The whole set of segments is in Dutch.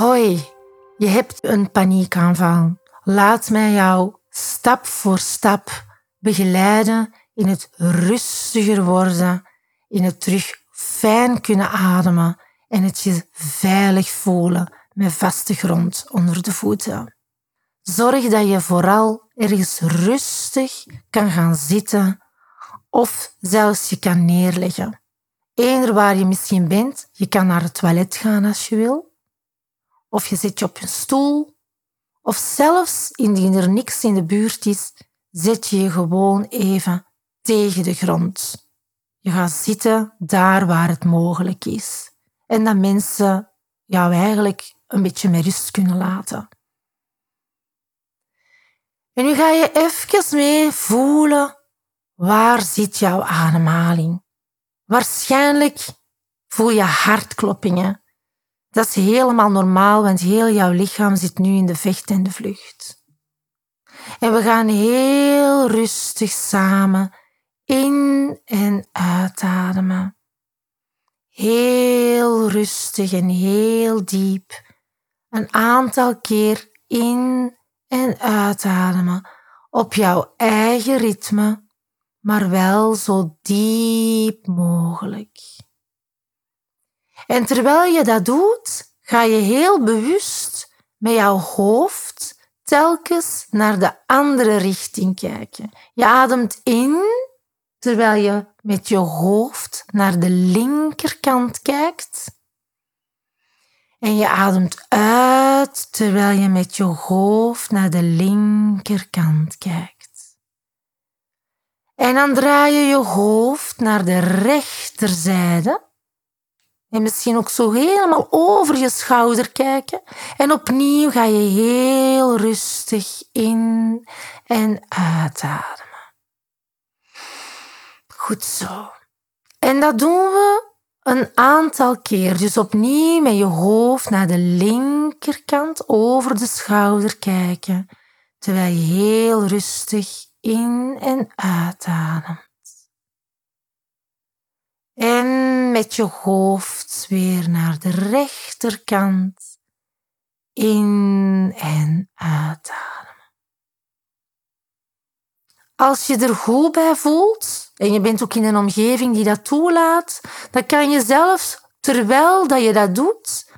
Hoi, je hebt een paniekaanval. Laat mij jou stap voor stap begeleiden in het rustiger worden, in het terug fijn kunnen ademen en het je veilig voelen met vaste grond onder de voeten. Zorg dat je vooral ergens rustig kan gaan zitten of zelfs je kan neerleggen. Eender waar je misschien bent, je kan naar het toilet gaan als je wil. Of je zit je op een stoel. Of zelfs indien er niks in de buurt is, zet je je gewoon even tegen de grond. Je gaat zitten daar waar het mogelijk is. En dat mensen jou eigenlijk een beetje met rust kunnen laten. En nu ga je even mee voelen waar zit jouw ademhaling. Waarschijnlijk voel je hartkloppingen. Dat is helemaal normaal, want heel jouw lichaam zit nu in de vecht en de vlucht. En we gaan heel rustig samen in en uitademen. Heel rustig en heel diep. Een aantal keer in en uitademen op jouw eigen ritme, maar wel zo diep mogelijk. En terwijl je dat doet, ga je heel bewust met jouw hoofd telkens naar de andere richting kijken. Je ademt in terwijl je met je hoofd naar de linkerkant kijkt. En je ademt uit terwijl je met je hoofd naar de linkerkant kijkt. En dan draai je je hoofd naar de rechterzijde. En misschien ook zo helemaal over je schouder kijken. En opnieuw ga je heel rustig in en uitademen. Goed zo. En dat doen we een aantal keer. Dus opnieuw met je hoofd naar de linkerkant over de schouder kijken, terwijl je heel rustig in en uitademt. En met je hoofd weer naar de rechterkant in en uitademen. Als je er goed bij voelt en je bent ook in een omgeving die dat toelaat, dan kan je zelfs, terwijl dat je dat doet,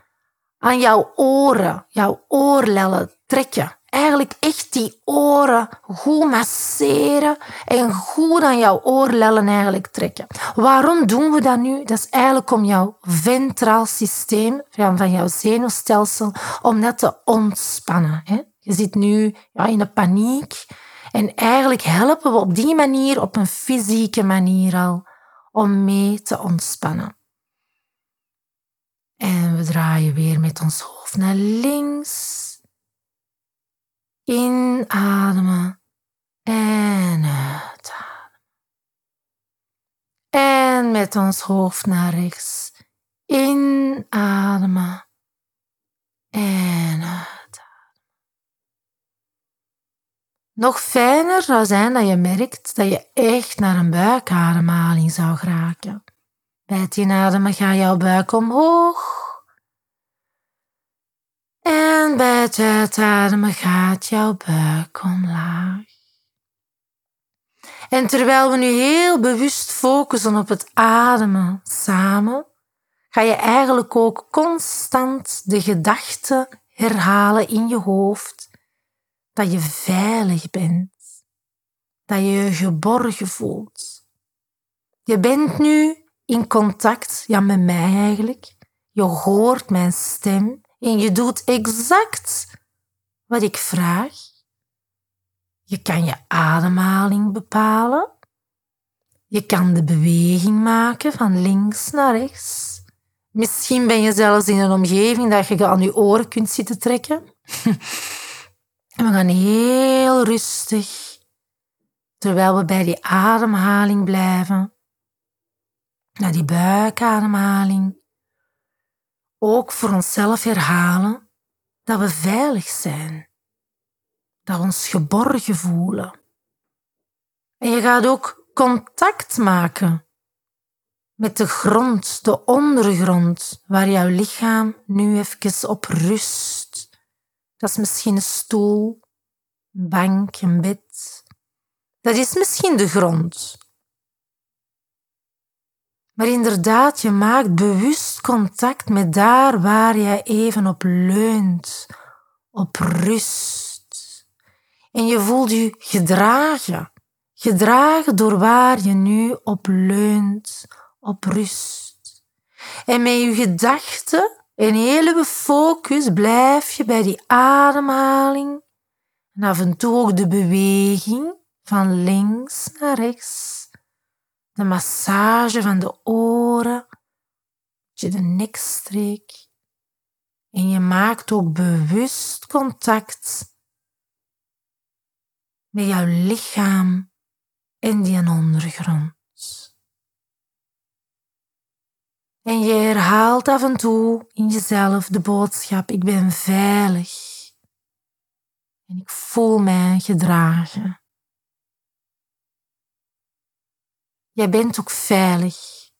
aan jouw oren, jouw oorlellen trekken. Eigenlijk echt die oren goed masseren en goed aan jouw oorlellen eigenlijk trekken. Waarom doen we dat nu? Dat is eigenlijk om jouw ventraal systeem, van jouw zenuwstelsel, om dat te ontspannen. Je zit nu ja, in een paniek en eigenlijk helpen we op die manier, op een fysieke manier al, om mee te ontspannen. En we draaien weer met ons hoofd naar links. Inademen en uitademen. En met ons hoofd naar rechts. Inademen en uitademen. Nog fijner zou zijn dat je merkt dat je echt naar een buikademhaling zou geraken. Bij het inademen gaat jouw buik omhoog. En bij het uitademen gaat jouw buik omlaag. En terwijl we nu heel bewust focussen op het ademen samen, ga je eigenlijk ook constant de gedachten herhalen in je hoofd dat je veilig bent, dat je je geborgen voelt. Je bent nu in contact, ja, met mij eigenlijk. Je hoort mijn stem en je doet exact wat ik vraag. Je kan je ademhaling bepalen. Je kan de beweging maken van links naar rechts. Misschien ben je zelfs in een omgeving dat je aan je oren kunt zitten trekken. En we gaan heel rustig, terwijl we bij die ademhaling blijven, naar die buikademhaling, ook voor onszelf herhalen dat we veilig zijn, dat we ons geborgen voelen. En je gaat ook contact maken met de grond, de ondergrond, waar jouw lichaam nu even op rust. Dat is misschien een stoel, een bank, een bed. Dat is misschien de grond. Maar inderdaad, je maakt bewust contact met daar waar jij even op leunt, op rust. En je voelt je gedragen, gedragen door waar je nu op leunt, op rust. En met je gedachten en hele focus blijf je bij die ademhaling en af en toe ook de beweging van links naar rechts, de massage van de oren, je de nekstreek. En je maakt ook bewust contact met jouw lichaam en die ondergrond. En je herhaalt af en toe in jezelf de boodschap: ik ben veilig. En ik voel mij gedragen. Jij bent ook veilig.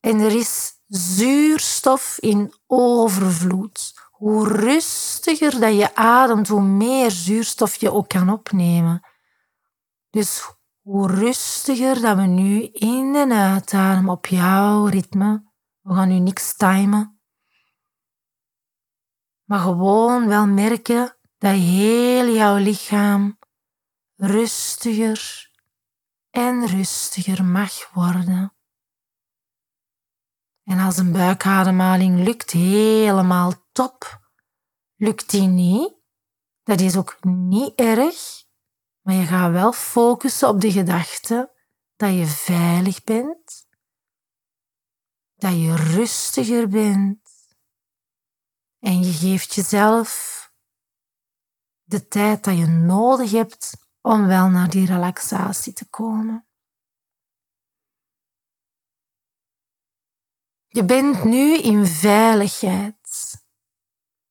En er is zuurstof in overvloed. Hoe rustiger dat je ademt, hoe meer zuurstof je ook kan opnemen. Dus hoe rustiger dat we nu in en uitademen op jouw ritme. We gaan nu niks timen. Maar gewoon wel merken dat heel jouw lichaam rustiger en rustiger mag worden. En als een buikademhaling lukt helemaal top, lukt die niet, dat is ook niet erg. Maar je gaat wel focussen op de gedachte dat je veilig bent, dat je rustiger bent en je geeft jezelf de tijd dat je nodig hebt om wel naar die relaxatie te komen. Je bent nu in veiligheid.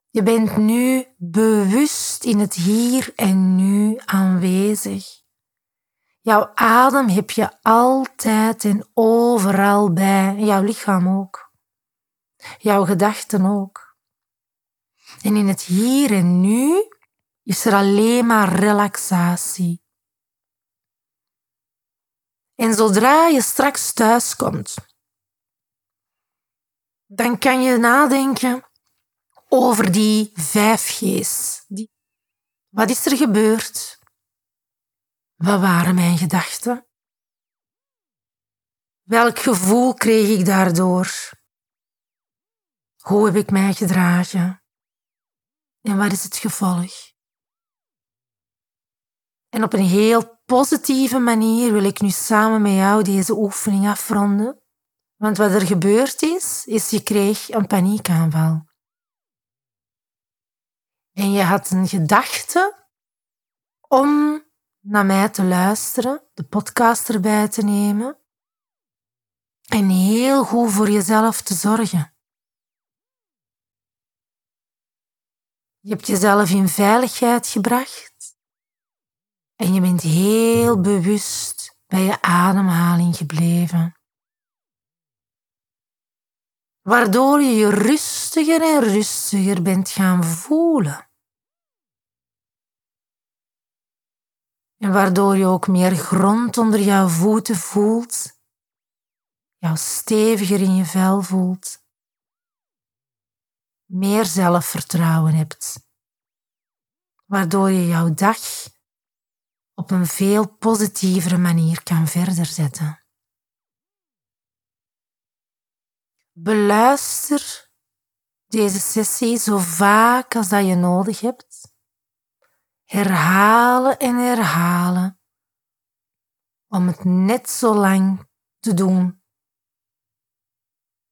Je bent nu bewust in het hier en nu aanwezig. Jouw adem heb je altijd en overal bij, jouw lichaam ook. Jouw gedachten ook. En in het hier en nu is er alleen maar relaxatie. En zodra je straks thuis komt, dan kan je nadenken over die vijf G's. Wat is er gebeurd? Wat waren mijn gedachten? Welk gevoel kreeg ik daardoor? Hoe heb ik mij gedragen? En wat is het gevolg? En op een heel positieve manier wil ik nu samen met jou deze oefening afronden. Want wat er gebeurd is, is je kreeg een paniekaanval. En je had een gedachte om naar mij te luisteren, de podcast erbij te nemen en heel goed voor jezelf te zorgen. Je hebt jezelf in veiligheid gebracht en je bent heel bewust bij je ademhaling gebleven. Waardoor je je rustiger en rustiger bent gaan voelen. En waardoor je ook meer grond onder jouw voeten voelt, jou steviger in je vel voelt, meer zelfvertrouwen hebt, waardoor je jouw dag op een veel positievere manier kan verder zetten. Beluister deze sessie zo vaak als dat je nodig hebt herhalen en herhalen om het net zo lang te doen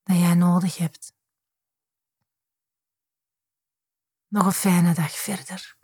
dat jij nodig hebt. Nog een fijne dag verder.